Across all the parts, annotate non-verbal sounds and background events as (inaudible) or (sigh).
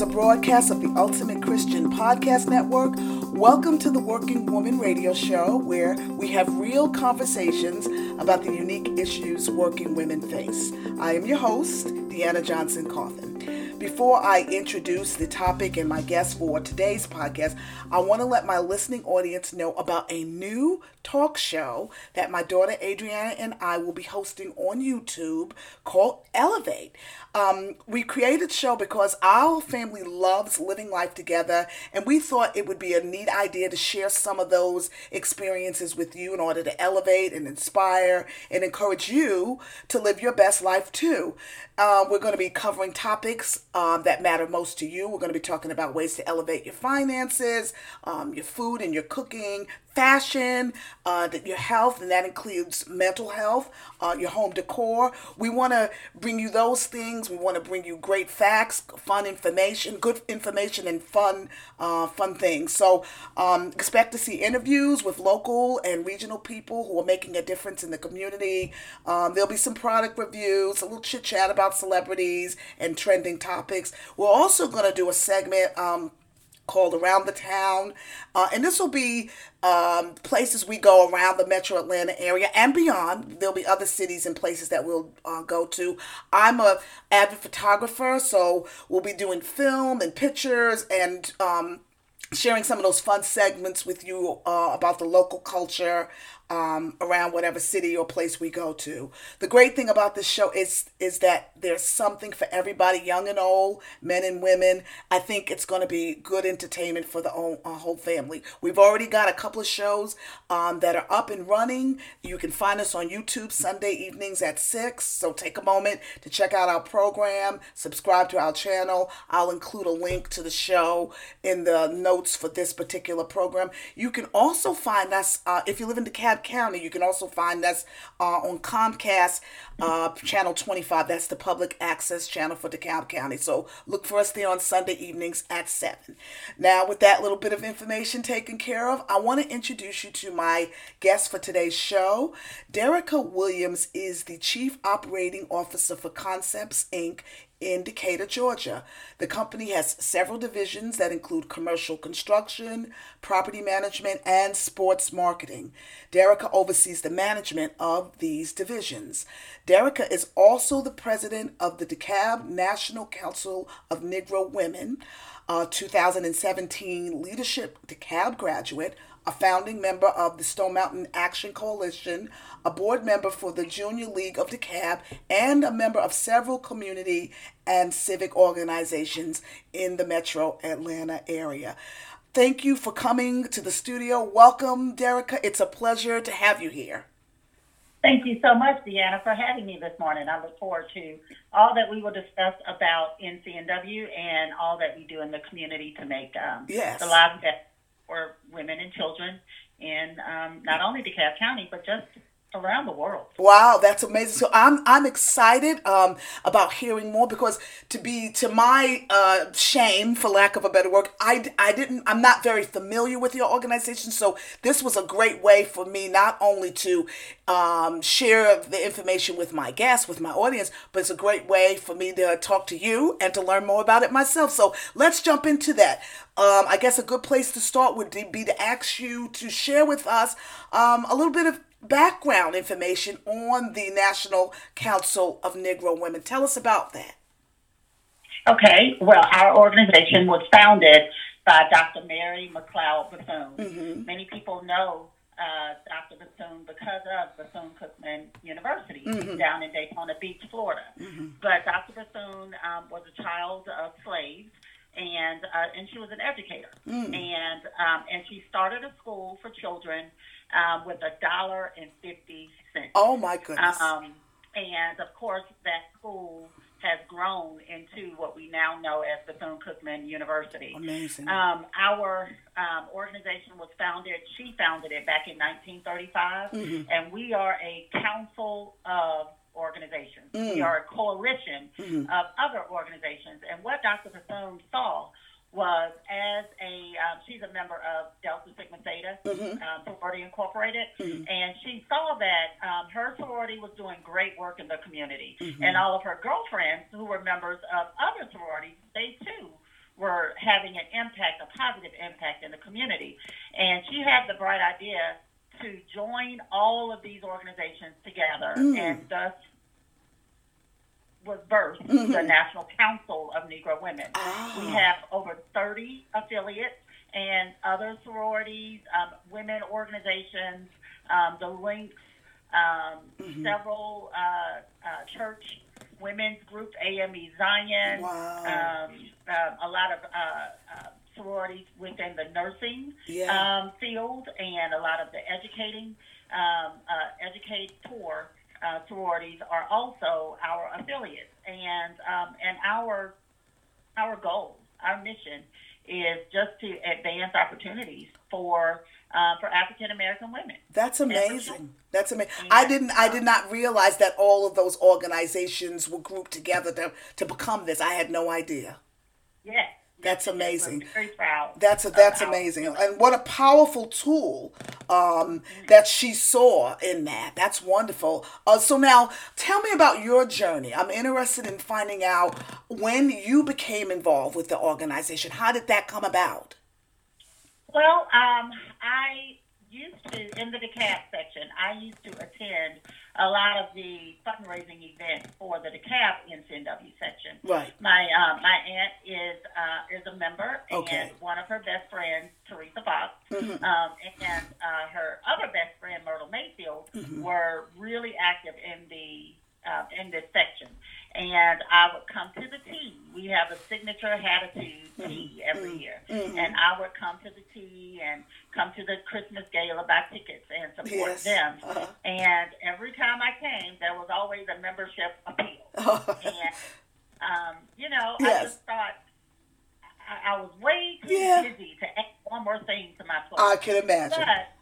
a broadcast of the Ultimate Christian Podcast Network. Welcome to the Working Woman Radio Show, where we have real conversations about the unique issues working women face. I am your host, Deanna Johnson Coffin. Before I introduce the topic and my guest for today's podcast, I want to let my listening audience know about a new talk show that my daughter Adriana and I will be hosting on YouTube called Elevate. Um, we created the show because our family loves living life together, and we thought it would be a neat idea to share some of those experiences with you in order to elevate and inspire and encourage you to live your best life too. Uh, we're going to be covering topics um, that matter most to you. We're going to be talking about ways to elevate your finances, um, your food and your cooking, fashion, uh, your health, and that includes mental health, uh, your home decor. We want to bring you those things. We want to bring you great facts, fun information, good information, and fun, uh, fun things. So um, expect to see interviews with local and regional people who are making a difference in the community. Um, there'll be some product reviews, a little chit chat about celebrities and trending topics. We're also going to do a segment. Um, called Around the Town. Uh, and this will be um, places we go around the metro Atlanta area and beyond. There'll be other cities and places that we'll uh, go to. I'm a avid photographer, so we'll be doing film and pictures and um, sharing some of those fun segments with you uh, about the local culture um, around whatever city or place we go to. The great thing about this show is is that there's something for everybody, young and old, men and women. I think it's going to be good entertainment for the whole, whole family. We've already got a couple of shows um, that are up and running. You can find us on YouTube Sunday evenings at six. So take a moment to check out our program, subscribe to our channel. I'll include a link to the show in the notes for this particular program. You can also find us uh, if you live in the DeKalb County. You can also find us uh, on Comcast uh, channel 25. That's the public access channel for DeKalb County. So look for us there on Sunday evenings at 7. Now, with that little bit of information taken care of, I want to introduce you to my guest for today's show. Derrica Williams is the Chief Operating Officer for Concepts Inc in Decatur, Georgia. The company has several divisions that include commercial construction, property management, and sports marketing. Derrica oversees the management of these divisions. Derrica is also the president of the DeKalb National Council of Negro Women, a 2017 Leadership DeKalb graduate, a founding member of the Stone Mountain Action Coalition, a board member for the Junior League of DeKalb, and a member of several community and civic organizations in the metro Atlanta area. Thank you for coming to the studio. Welcome, Derrica. It's a pleasure to have you here. Thank you so much, Deanna, for having me this morning. I look forward to all that we will discuss about NCNW and all that we do in the community to make um, yes. the lives better for women and children in um, not only DeKalb County, but just around the world. Wow, that's amazing. So I'm I'm excited um, about hearing more because to be to my uh, shame, for lack of a better word, I, I didn't I'm not very familiar with your organization. So this was a great way for me not only to um, share the information with my guests, with my audience, but it's a great way for me to talk to you and to learn more about it myself. So let's jump into that. Um, I guess a good place to start would be to ask you to share with us um, a little bit of background information on the National Council of Negro Women. Tell us about that. Okay, well, our organization was founded by Dr. Mary McLeod Bethune. Mm-hmm. Many people know uh, Dr. Bethune because of Bethune Cookman University mm-hmm. down in Daytona Beach, Florida. Mm-hmm. But Dr. Bethune um, was a child of slaves. And uh, and she was an educator, mm. and um, and she started a school for children um, with a dollar and fifty cents. Oh my goodness! Um, and of course, that school has grown into what we now know as Bethune Cookman University. Amazing. Um, our um, organization was founded, she founded it back in 1935, mm-hmm. and we are a council of organizations. Mm. We are a coalition mm-hmm. of other organizations. And what Dr. Bethune saw was as a um, she's a member of Delta Sigma Theta mm-hmm. um, sorority incorporated mm-hmm. and she saw that um, her sorority was doing great work in the community mm-hmm. and all of her girlfriends who were members of other sororities they too were having an impact, a positive impact in the community. And she had the bright idea to join all of these organizations together mm. and thus was birthed mm-hmm. the National Council of Negro Women. Oh. We have over 30 affiliates and other sororities, um, women organizations, um, the links, um, mm-hmm. several uh, uh, church women's group, AME Zion, wow. Um, uh, a lot of uh, uh, sororities within the nursing yeah. Um, field, and a lot of the educating, um, uh, educate tour uh, sororities are also our affiliates, and um, and our our goal, our mission is just to advance opportunities for uh, for African American women. That's amazing. That's amazing. I didn't I did not realize that all of those organizations were grouped together to to become this. I had no idea. Yes. That's amazing. very proud. That's a, that's amazing, and what a powerful tool um, that she saw in that. That's wonderful. Uh, so now, tell me about your journey. I'm interested in finding out when you became involved with the organization. How did that come about? Well, um, I used to in the DeKalb section. I used to attend a lot of the fundraising events for the DeKalb NCNW section. Right. My uh, my aunt is uh, is a member, okay. and one of her best friends, Teresa Fox, mm-hmm. um, and uh, her other best friend, Myrtle Mayfield, mm-hmm. were really active in the uh, in this section and I would come to the tea. We have a signature Hatitude mm-hmm. tea every mm-hmm. year, mm-hmm. and I would come to the tea and come to the Christmas gala, buy tickets, and support yes. them. Uh-huh. And every time I came, there was always a membership appeal, (laughs) and um, you know, yes. I just thought. I, I was way too yeah. busy to add one more thing to my plate. I can imagine. But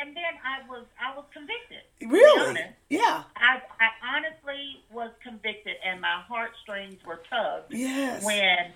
and then I was I was convicted. Really? Yeah. I I honestly was convicted, and my heartstrings were tugged. Yes. When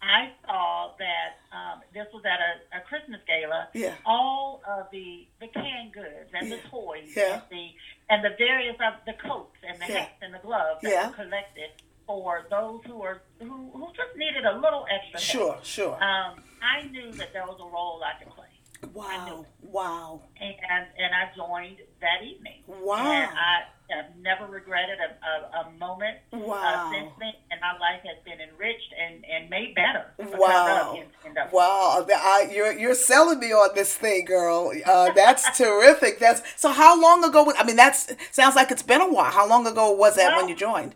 I saw that um, this was at a, a Christmas gala. Yeah. All of the the canned goods and yeah. the toys yeah. and the and the various of the coats and the hats and the gloves that yeah. were collected for those who were who, who just needed a little extra Sure, help. sure. Um, I knew that there was a role I could play. Wow. Wow. And and I joined that evening. Wow. And I have never regretted a, a, a moment uh, wow. uh, since then, and my life has been enriched and, and made better. Wow. Wow. I, you're you're selling me on this thing, girl. Uh, that's (laughs) terrific. That's so. How long ago? I mean, that's sounds like it's been a while. How long ago was that well, when you joined?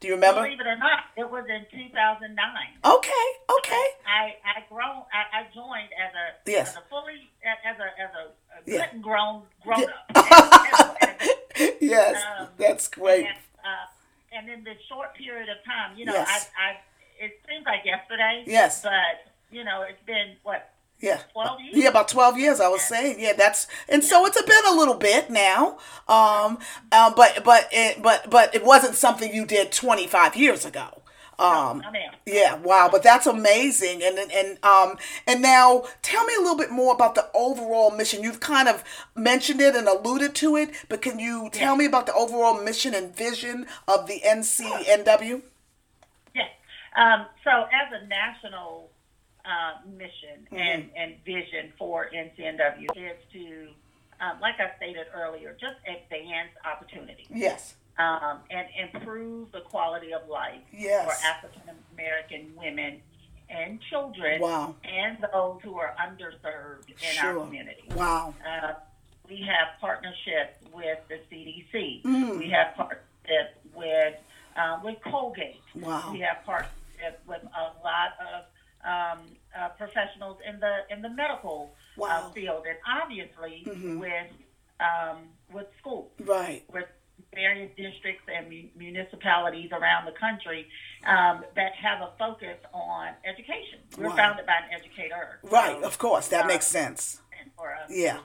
Do you remember? Believe it or not, it was in 2009. Okay, okay. I I grown I, I joined as a yes. as a fully as a as a, a good yeah. grown grown up. (laughs) yes, um, that's great. And, uh, and in this short period of time, you know, yes. I, I it seems like yesterday. Yes. But you know, it's been what yeah. 12 years? Yeah, about 12 years I was saying. Yeah, that's and so it's been a little bit now. Um, um but but it but but it wasn't something you did 25 years ago. Um, no, yeah, wow, but that's amazing. And and um and now tell me a little bit more about the overall mission. You've kind of mentioned it and alluded to it, but can you tell yeah. me about the overall mission and vision of the NCNW? Yes. Um, so as a national uh, mission mm-hmm. and, and vision for NCNW is to, um, like I stated earlier, just advance opportunity. Yes. Um, and improve the quality of life yes. for African American women and children wow. and those who are underserved in sure. our community. Wow. Uh, we have partnerships with the CDC. Mm. We have partnerships with uh, with Colgate. Wow. We have partnerships with a lot of um, uh, professionals in the in the medical uh, wow. uh, field, and obviously mm-hmm. with um, with schools, right, with various districts and municipalities around the country um, that have a focus on education. We're wow. founded by an educator, right? So, of course, that uh, makes sense. For us yeah.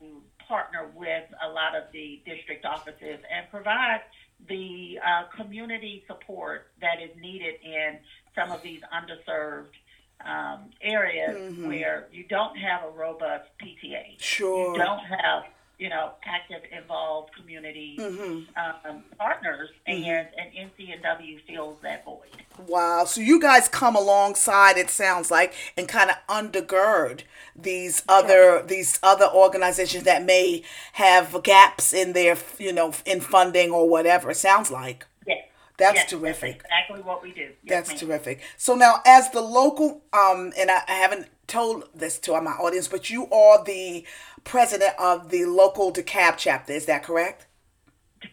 To partner with a lot of the district offices and provide the uh, community support that is needed in some of these underserved um, areas mm-hmm. where you don't have a robust PTA. Sure. You don't have you know, active, involved community mm-hmm. um, partners, mm-hmm. and and NCNW fills that void. Wow! So you guys come alongside. It sounds like and kind of undergird these other these other organizations that may have gaps in their you know in funding or whatever. It sounds like. That's yes, terrific. That's exactly what we do. Yes, that's ma'am. terrific. So now, as the local, um, and I, I haven't told this to my audience, but you are the president of the local DeKalb chapter. Is that correct?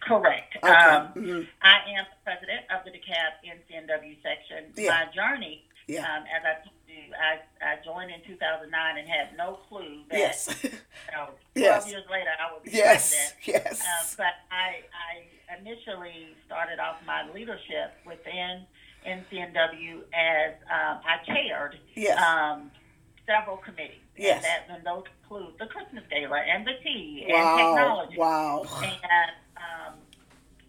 Correct. Okay. Um, mm-hmm. I am the president of the DeKalb NCNW section. Yeah. My journey, yeah. um, as I told you, I, I joined in 2009 and had no clue that yes. (laughs) you know, 12 yes. years later I would be yes. president. Yes. Um, but I, I initially started off my leadership within NCNW as um, I chaired yes. um, several committees. Yes. And, that, and those include the Christmas Gala and the tea wow. and technology. Wow. And, um,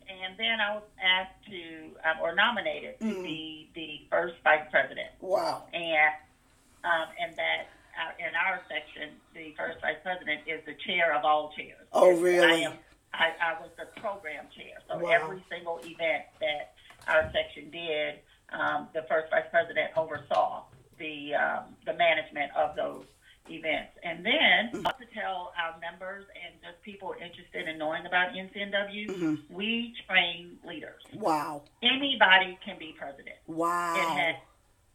and then I was asked to, um, or nominated to mm. be the first vice president. Wow. And, um, and that uh, in our section, the first vice president is the chair of all chairs. Oh, really? I, I, was the program chair. So wow. every single event that our section did, um, the first vice president oversaw the um, the management of those events. And then mm-hmm. to tell our members and just people interested in knowing about NCNW, mm-hmm. we train leaders. Wow. Anybody can be president. Wow. It has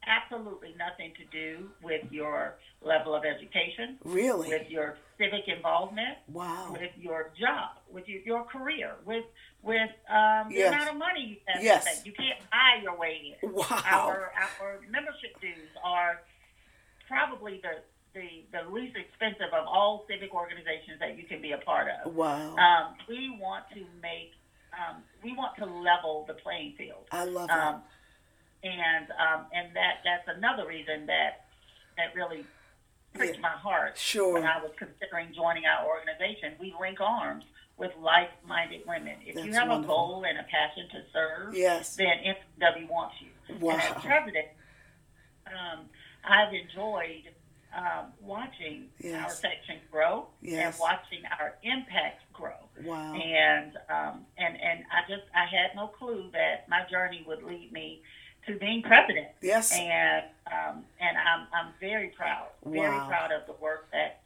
absolutely nothing to do with your level of education. Really? With your civic involvement. Wow. With your job, with your, your career, with with um, the yes. amount of money you have yes. You can't buy your way in. Wow. Our, our membership dues are probably the, the, the least expensive of all civic organizations that you can be a part of. Wow. Um, we want to make, um, we want to level the playing field. I love um, And, um, and that, that's another reason that, that really pricked yeah. my heart. Sure. When I was considering joining our organization, we link arms with like-minded women. If That's you have wonderful. a goal and a passion to serve, yes. then NCW wants you. Wow. And as president, um, I've enjoyed um, watching yes. our section grow yes. and watching our impact grow. Wow. And um, and and I just I had no clue that my journey would lead me to being president. Yes. And um, and I'm I'm very proud, very wow. proud of the work that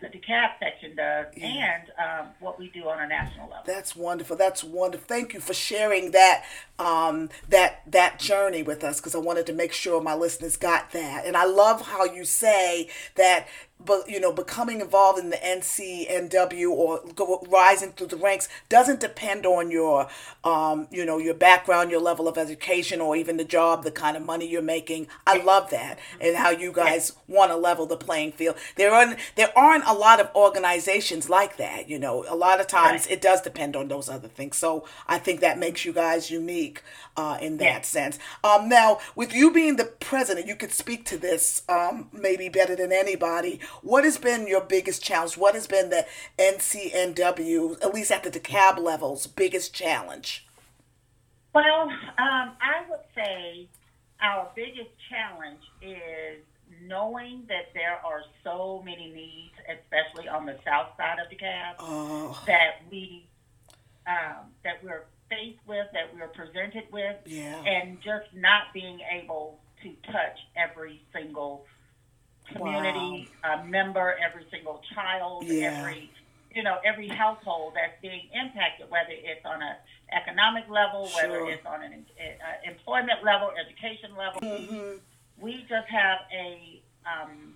the DeKalb section does yeah. and um, what we do on a national level. That's wonderful. That's wonderful. Thank you for sharing that um, that that journey with us because I wanted to make sure my listeners got that. And I love how you say that but you know becoming involved in the NCNW or go, rising through the ranks doesn't depend on your um, you know your background your level of education or even the job the kind of money you're making. I love that and how you guys want to level the playing field. There aren't there aren't a lot of organizations like that you know. A lot of times right. it does depend on those other things. So I think that makes you guys unique uh, in that yeah. sense. Um, now with you being the president you could speak to this um, maybe better than anybody what has been your biggest challenge? What has been the NCNW, at least at the DeKalb levels, biggest challenge? Well, um, I would say our biggest challenge is knowing that there are so many needs, especially on the south side of DeKalb, oh. that we um, that we're faced with, that we're presented with, yeah. and just not being able to touch every single community wow. uh, member, every single child, yeah. every you know every household that's being impacted, whether it's on an economic level, sure. whether it's on an uh, employment level, education level. Mm-hmm. We just have a um,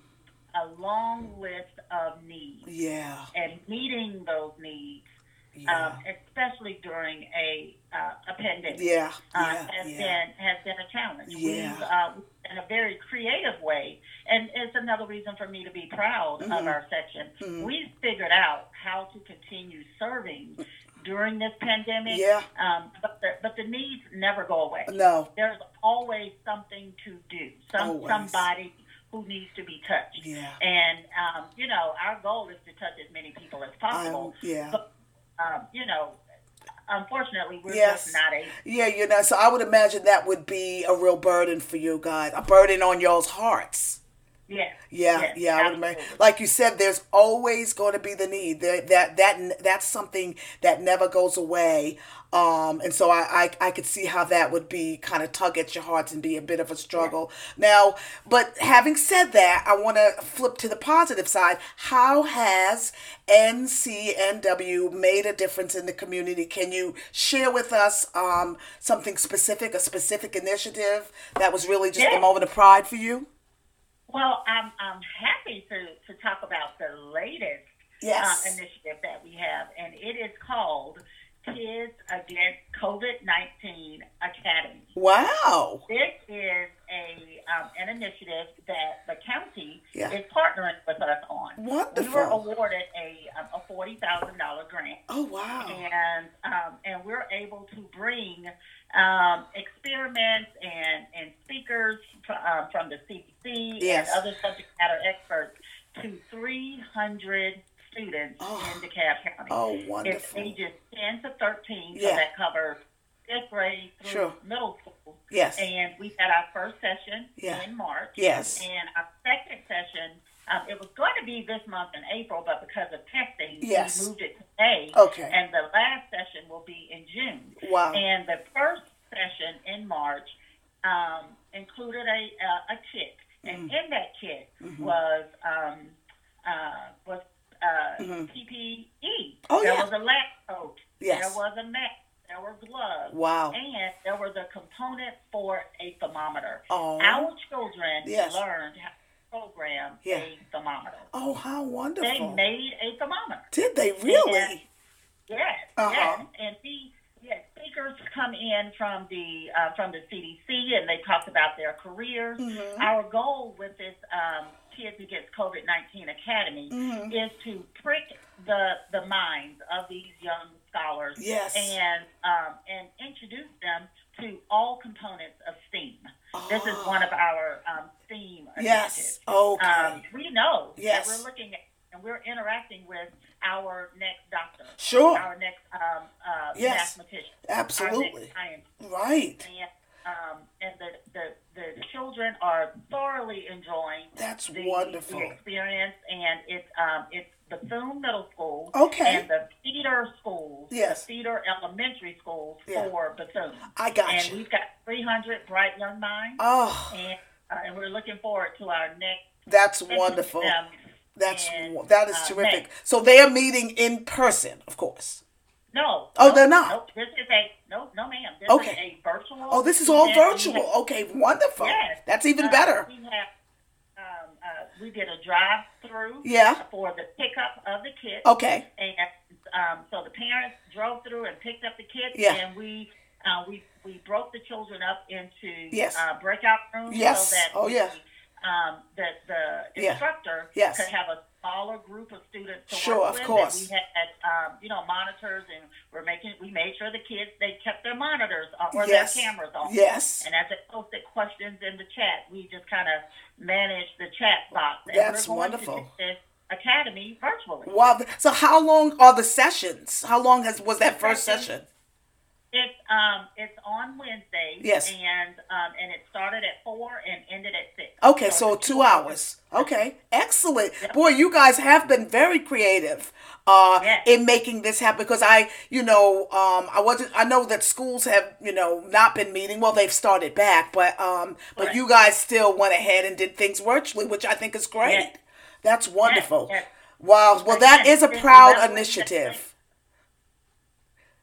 a long list of needs. Yeah. And meeting those needs, yeah. um, especially during a uh, a pandemic, yeah. Uh, yeah. has yeah. been has been a challenge. Yeah. We've, uh, in a very creative way. And it's another reason for me to be proud mm-hmm. of our section. Mm-hmm. We've figured out how to continue serving during this pandemic. Yeah. Um, but the but the needs never go away. No. There's always something to do. Some always. somebody who needs to be touched. Yeah. And um, you know, our goal is to touch as many people as possible. Um, yeah. But um, you know, unfortunately, we're yes. just not able. Yeah, you know, so I would imagine that would be a real burden for you guys, a burden on y'all's hearts. Yeah. Yeah, Yes, yeah. I would imagine. absolutely. Like you said, there's always going to be the need. There, that that that's something that never goes away. Um, and so I, I I could see how that would be kind of tug at your hearts and be a bit of a struggle. Now, but having said that, I want to flip to the positive side. How has NCNW made a difference in the community? Can you share with us um, something specific, a specific initiative that was really just a moment of pride for you? Well, I'm, I'm happy to, to talk about the latest Yes. uh, initiative that we have, and it is called Kids Against COVID 19 Academy. Wow. This is a um, an initiative that the county Yeah. is partnering with us on. Wonderful. We were awarded a, um, a forty thousand dollar grant, Oh wow. and um, and we're able to bring um, experiments and and speakers fr- um, from the CDC Yes. and other subject matter experts to three hundred students Oh. in DeKalb County. Oh It's wonderful. ages ten to thirteen, Yeah. so that covers fifth grade through Sure. middle school. Yes. And we had our first session Yeah. in March. Yes. And our second session, um, it was going to be this month in April, but because of testing, Yes. we moved it to May. Okay. And the last session will be in June. Wow. And the first session in March um, included a, a, a kit. And Mm. in that kit Mm-hmm. was um, uh, was uh, Mhm. PPE. Oh, there yeah. was a lab coat. Yes. There was a mask. There were gloves. Wow. And there was a component for a thermometer. Oh. Our children Yes. learned how to program Yeah. a thermometer. Oh, how wonderful! They made a thermometer. Did they really? Yes, Uh-huh. yes. And we had speakers come in from the uh, from the CDC, and they talked about their careers. Mhm. Our goal with this um, Kids Against COVID nineteen Academy Mhm. is to prick the the minds of these young scholars Yes. and um, and introduce them to all components of STEAM. This is one of our um, STEAM Oh. Yes. initiatives. Okay. Um, we know Yes. that we're looking at and we're interacting with our next doctor, Sure. our next um, uh, Yes. mathematician, our Absolutely. Right. and um, and the, the the children are thoroughly enjoying That's the, wonderful. the experience, and it's um, it's Bethune Middle School Okay. and the feeder schools, Yes. the feeder elementary schools Yeah. for Bethune. I got and you. we've got 300 bright young minds, Oh, and uh, and we're looking forward to our next. that's wonderful. That's wo- that is uh, terrific. May. So they are meeting in person, of course. No. Oh, no, they're not? Nope. This is a no, no, ma'am. This Okay. is a virtual. Oh, this is all. Virtual. have- Okay, wonderful. Yes. That's even Uh, better. We have. Um, uh, we did a drive-through. Yeah. For the pickup of the kids. Okay. And um, so the parents drove through and picked up the kids. Yeah. And we uh, we we broke the children up into Yes. uh, breakout rooms Yes. so that Oh, yeah. the, um, that the Yeah. instructor Yes. could have a smaller group of students to Sure, work of with. course. We had um, you know monitors, and we're making we made sure the kids they kept their monitors on, or Yes. their cameras on. Yes. And as they posted questions in the chat, we just kind of managed the chat box. And That's wonderful. Academy virtually. Wow. So how long are the sessions? How long has was that first session? It's um it's on Wednesdays. Yes. And um and it started at four and ended at six. Okay, so it's two hours. Okay, excellent. Yep. Boy, you guys have been very creative uh, Yes. in making this happen. Because I, you know, um, I wasn't. I know that schools have, you know, not been meeting. Well, they've started back, but um, but Correct. you guys still went ahead and did things virtually, which I think is great. Yes. That's wonderful. yes. Wow. Well, that is a proud initiative.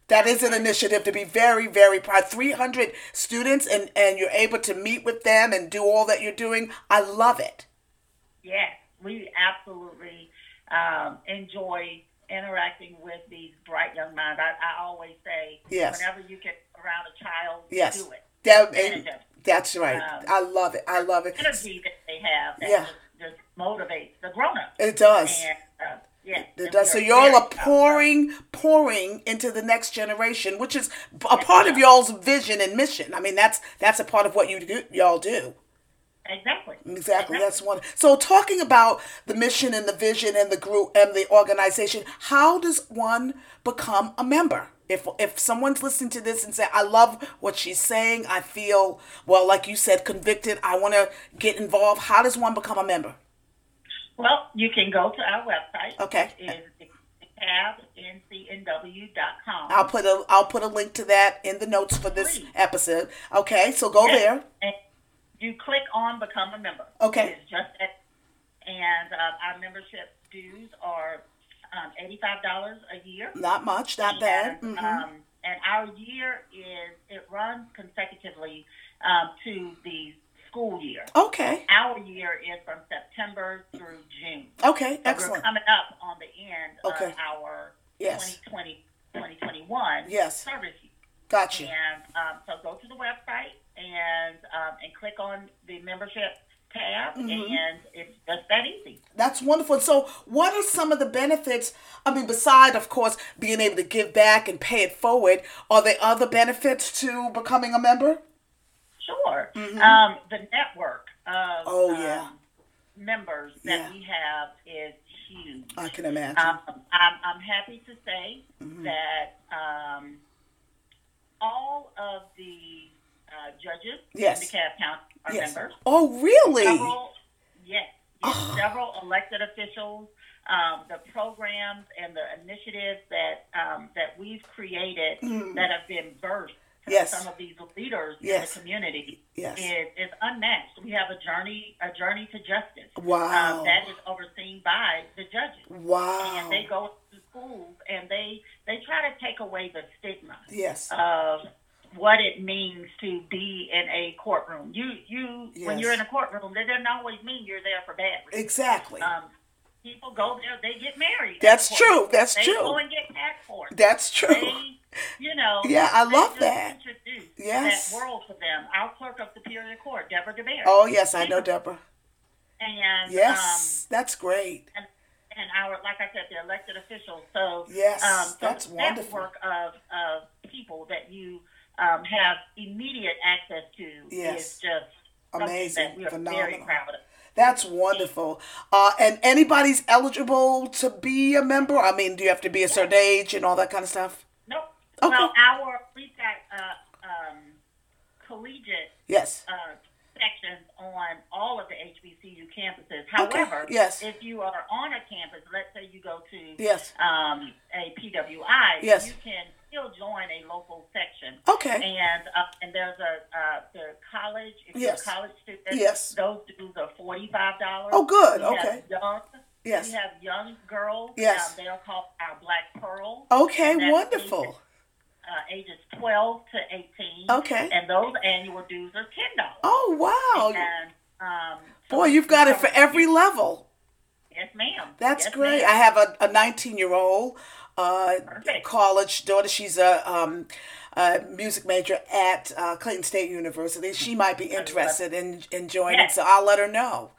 That is an initiative to be very, very proud. 300 students, and, and you're able to meet with them and do all that you're doing. I love it. Yes, we absolutely um, enjoy interacting with these bright young minds. I, I always say, Yes. whenever you get around a child, Yes. do it. That, and that's right. Um, I love it. I love it. energy that they have that Yeah. just, just motivates the grown-ups. It does. And uh, yeah, It does. So y'all are pouring, pouring into the next generation, which is a part of y'all's vision and mission. I mean, that's that's a part of what you do, y'all do. Exactly. Exactly. That's one. So talking about the mission and the vision and the group and the organization, how does one become a member? If if someone's listening to this and say, "I love what she's saying," I feel well, like you said, convicted. I want to get involved. How does one become a member? Well, you can go to our website. Okay. Is tabncnw.com. I'll put a I'll put a link to that in the notes for this Please. episode. Okay, so go Yes. there. And you click on become a member. Okay. It's just that, and uh, our membership dues are um, eighty-five dollars a year. Not much, not bad. And, hmm um, and our year is it runs consecutively um, to the school year. Okay, Our year is from September through June. okay, So we're excellent. coming up on the end Okay. of our Yes. 2020, 2021 Yes. service year. Gotcha. And um, so go to the website and um, and click on the membership tab, Mm-hmm. and it's just that easy. That's wonderful. So, what are some of the benefits? I mean, beside, of course, being able to give back and pay it forward, are there other benefits to becoming a member? Sure. Um, the network of Mm-hmm. Oh, um, yeah. members that Yeah. we have is huge. I can imagine. Um, I'm, I'm happy to say Mm-hmm. that um, all of the uh, judges Yes. in DeKalb County are yes. members. Oh, really? Several, yes, yes Oh. several elected officials. Um, the programs and the initiatives that um, that we've created that have been birthed Yes. some of these leaders Yes. in the community Yes. is, is unmatched. We have a journey a journey to justice Wow. um, that is overseen by the judges Wow. and they go to schools and they they try to take away the stigma Yes. of what it means to be in a courtroom. You you when Yes. you're in a courtroom, that doesn't always mean you're there for bad reasons. Exactly. Um, people go there, they get married. That's true. That's they true. go and get passports. That's true. They, you know. Yeah, I love that. Introduced Yes. that world to them. Our clerk of the Superior Court, Deborah DeBerry. Oh, yes, I know, Deborah. And Yes, that's great. um, and, and our, like I said, the elected officials. So Yes, um, so that's wonderful. network of of people that you um, have immediate access to Yes. is just Amazing, that we are very proud of. That's wonderful. Uh, and anybody's eligible to be a member? I mean, do you have to be a certain age and all that kind of stuff? Nope. Okay. Well, our we've got uh, um, collegiate Yes. uh, sections on all of the HBCU campuses. However, yes. if you are on a campus, let's say you go to Yes. um, a PWI, Yes. you can still join a local section. Okay. And uh, and there's a uh, the college. If Yes. you're a college student, Yes. those dues are forty five dollars. Oh, good. We Okay. Young, Yes. We have young girls. Yes. Um, they are called our Black Pearls. Okay, wonderful. Uh, ages twelve to eighteen. Okay. And those annual dues are ten dollars. Oh, wow. And um, so Boy, you've got it for every level. Yes, ma'am. That's Yes, great. ma'am. I have a, a 19 year old uh, Perfect. college daughter. She's a, um, a music major at uh, Clayton State University. She might be interested in, in joining, Yes. so I'll let her know.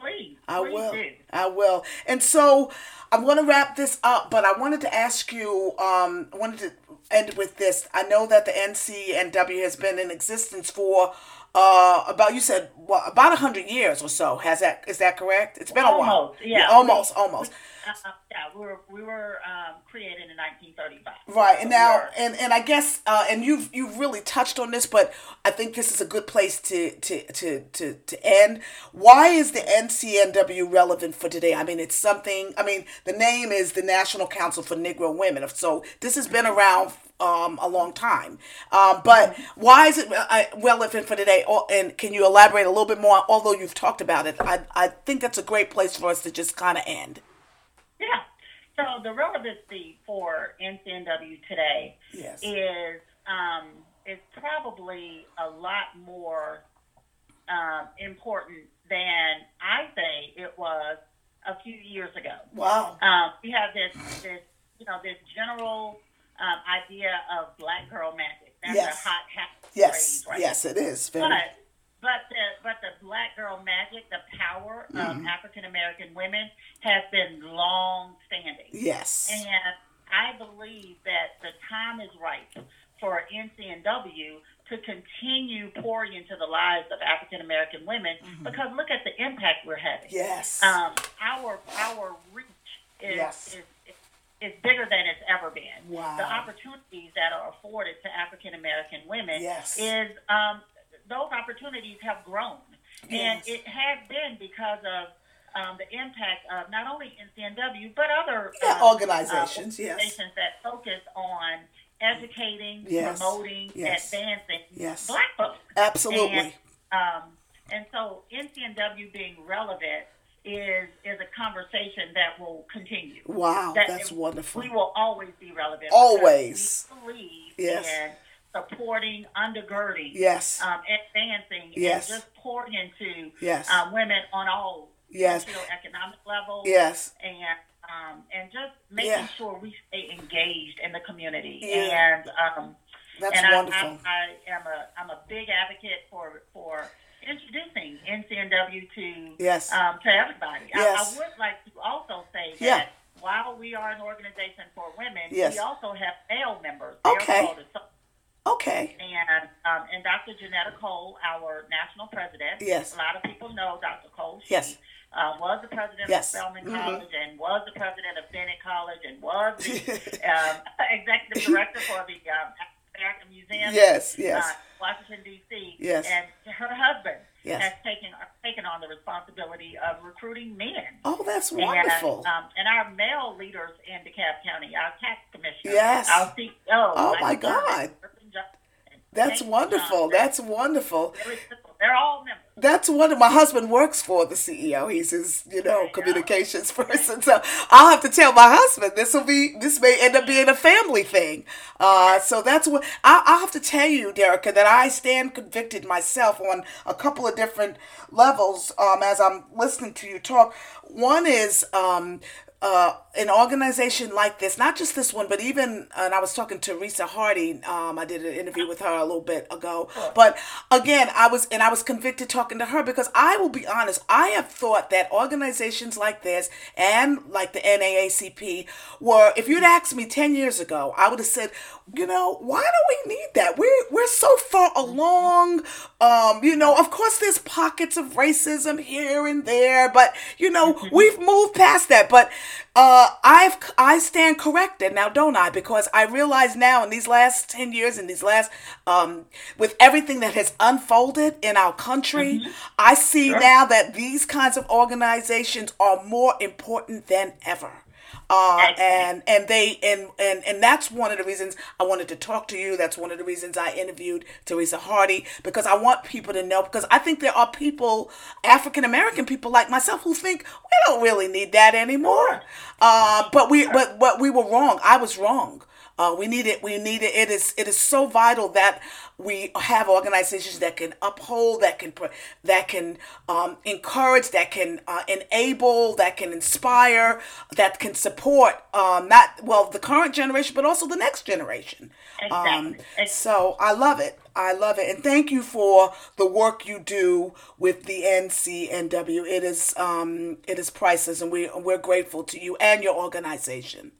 Please, I please will. do. I will. And so I'm going to wrap this up, but I wanted to ask you. Um, I wanted to end with this. I know that the NCNW has been in existence for uh, about you said what about hundred years or so. Has that is that correct? It's been a while. Almost, yeah. almost, almost. Uh, yeah, we were we were um, created in 1935. Right, and So now, are- and and I guess, uh, and you've you've really touched on this, but I think this is a good place to to to to to end. Why is the NCNW relevant for today? I mean, it's something. I mean, the name is the National Council for Negro Women, so this has been around um, a long time. Um, but why is it uh, relevant for today? And can you elaborate a little bit more? Although you've talked about it, I I think that's a great place for us to just kind of end. Yeah. So the relevancy for NCNW today Yes. is um, is probably a lot more um, important than I say it was a few years ago. Wow. Um, we have this this you know this general um, idea of black girl magic. That's Yes. a hot hat Yes. phrase right Yes, it is. Very. But but the but the black girl magic, the power Mm-hmm. of African American women has been long standing. Yes. And I believe that the time is right for NCNW to continue pouring into the lives of African American women because look at the impact we're having. Mm-hmm. Yes. Um, our our reach is, Yes. is, is is bigger than it's ever been. Wow. The opportunities that are afforded to African American women Yes. is um, those opportunities have grown, and it has been because of um, the impact of not only NCNW but other Yeah, um, organizations, uh, yes. that focus on educating, Yes. promoting, Yes. advancing Yes. Black folks. Absolutely. And, um, and so NCNW being relevant is is a conversation that will continue. Wow, That that's it- wonderful. We will always be relevant. Always. We believe Yes. in supporting, undergirding, Yes. um, advancing, Yes. and just pouring into Yes. um, women on all Yes. socioeconomic levels. Yes. And um, and just making Yeah. sure we stay engaged in the community. Yeah. And um, That's and wonderful. I, I am a I'm a big advocate for for introducing NCNW to Yes. um, to everybody. Yes. I, I would like to also say that Yeah. while we are an organization for women, Yes. we also have male members. Okay. Okay. and um, and Dr. Johnnetta Cole, our national president. Yes. A lot of people know Dr. Cole. She, Yes. Uh, was the president Yes. of Spelman Mhm. College and was the president of Bennett College and was the (laughs) um, executive director for the um, American Museum. Yes, yes. Uh, Washington D.C. Yes. And her husband Yes. has taken taken on the responsibility of recruiting men. Oh, that's wonderful. And, um, and our male leaders in DeKalb County, our tax commissioner, Yes. our CEO. Oh, my God. That's James wonderful. That's wonderful. They're all members. That's wonderful. My husband works for the CEO. He's his, you know, communications person. So I'll have to tell my husband this will be this may end up being a family thing. Uh, so that's what I, I'll have to tell you, Derrica, that I stand convicted myself on a couple of different levels um, as I'm listening to you talk. One is um, uh, an organization like this, not just this one, but even, and I was talking to Risa Hardy. Um, I did an interview with her a little bit ago. But again, I was, and I was convicted talking to her because I will be honest, I have thought that organizations like this and like the NAACP were, if you'd asked me 10 years ago, I would have said, you know, why do we need that? We're, we're so far along. Um, you know, of course, there's pockets of racism here and there, but, you know, (laughs) we've moved past that. But, uh, I've I stand corrected now, don't I? Because I realize now in these last ten years, in these last, um, with everything that has unfolded in our country, I see now that these kinds of organizations are more important than ever. Uh, and and they and, and and that's one of the reasons I wanted to talk to you. That's one of the reasons I interviewed Teresa Hardy because I want people to know because I think there are people, African American people like myself, who think we don't really need that anymore. Uh, but we but but we were wrong. I was wrong. Uh, we need it. We need it. It is. It is so vital that we have organizations that can uphold, that can that can um, encourage, that can uh, enable, that can inspire, that can support. Um, not well the current generation, but also the next generation. Um, Exactly. Ex- so I love it. I love it, and thank you for the work you do with the NCNW. It is um, it is priceless, and we we're grateful to you and your organization.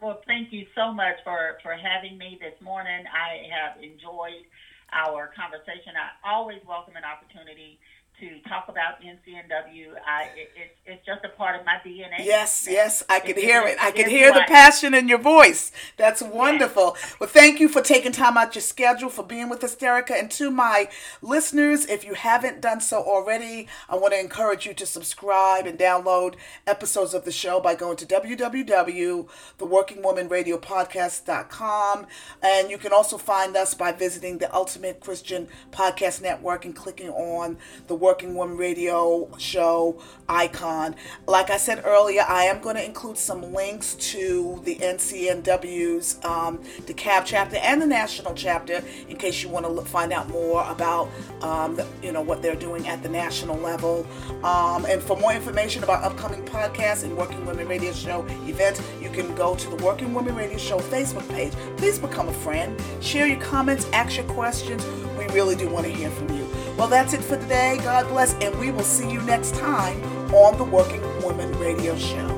Well, thank you so much for, for having me this morning. I have enjoyed our conversation. I always welcome an opportunity to talk about NCNW. I, it, it's it's just a part of my DNA. Yes, yes, I can It- hear it-. I can hear the passion in your voice. That's wonderful. Well, thank you for taking time out your schedule for being with us, Derrica. And to my listeners, if you haven't done so already, I want to encourage you to subscribe and download episodes of the show by going to www.theworkingwomanradiopodcast.com. And you can also find us by visiting the Ultimate Christian Podcast Network and clicking on the Working Woman Radio show icon. Like I said earlier, I am going to include some links to the NCNW's um, DeKalb chapter and the national chapter in case you want to look, find out more about um, the, you know what they're doing at the national level. Um, and for more information about upcoming podcasts and Working Women Radio Show events, you can go to the Working Women Radio Show Facebook page. Please become a friend, share your comments, ask your questions. We really do want to hear from you. Well, that's it for today. God bless, and we will see you next time on the Working Women Radio Show.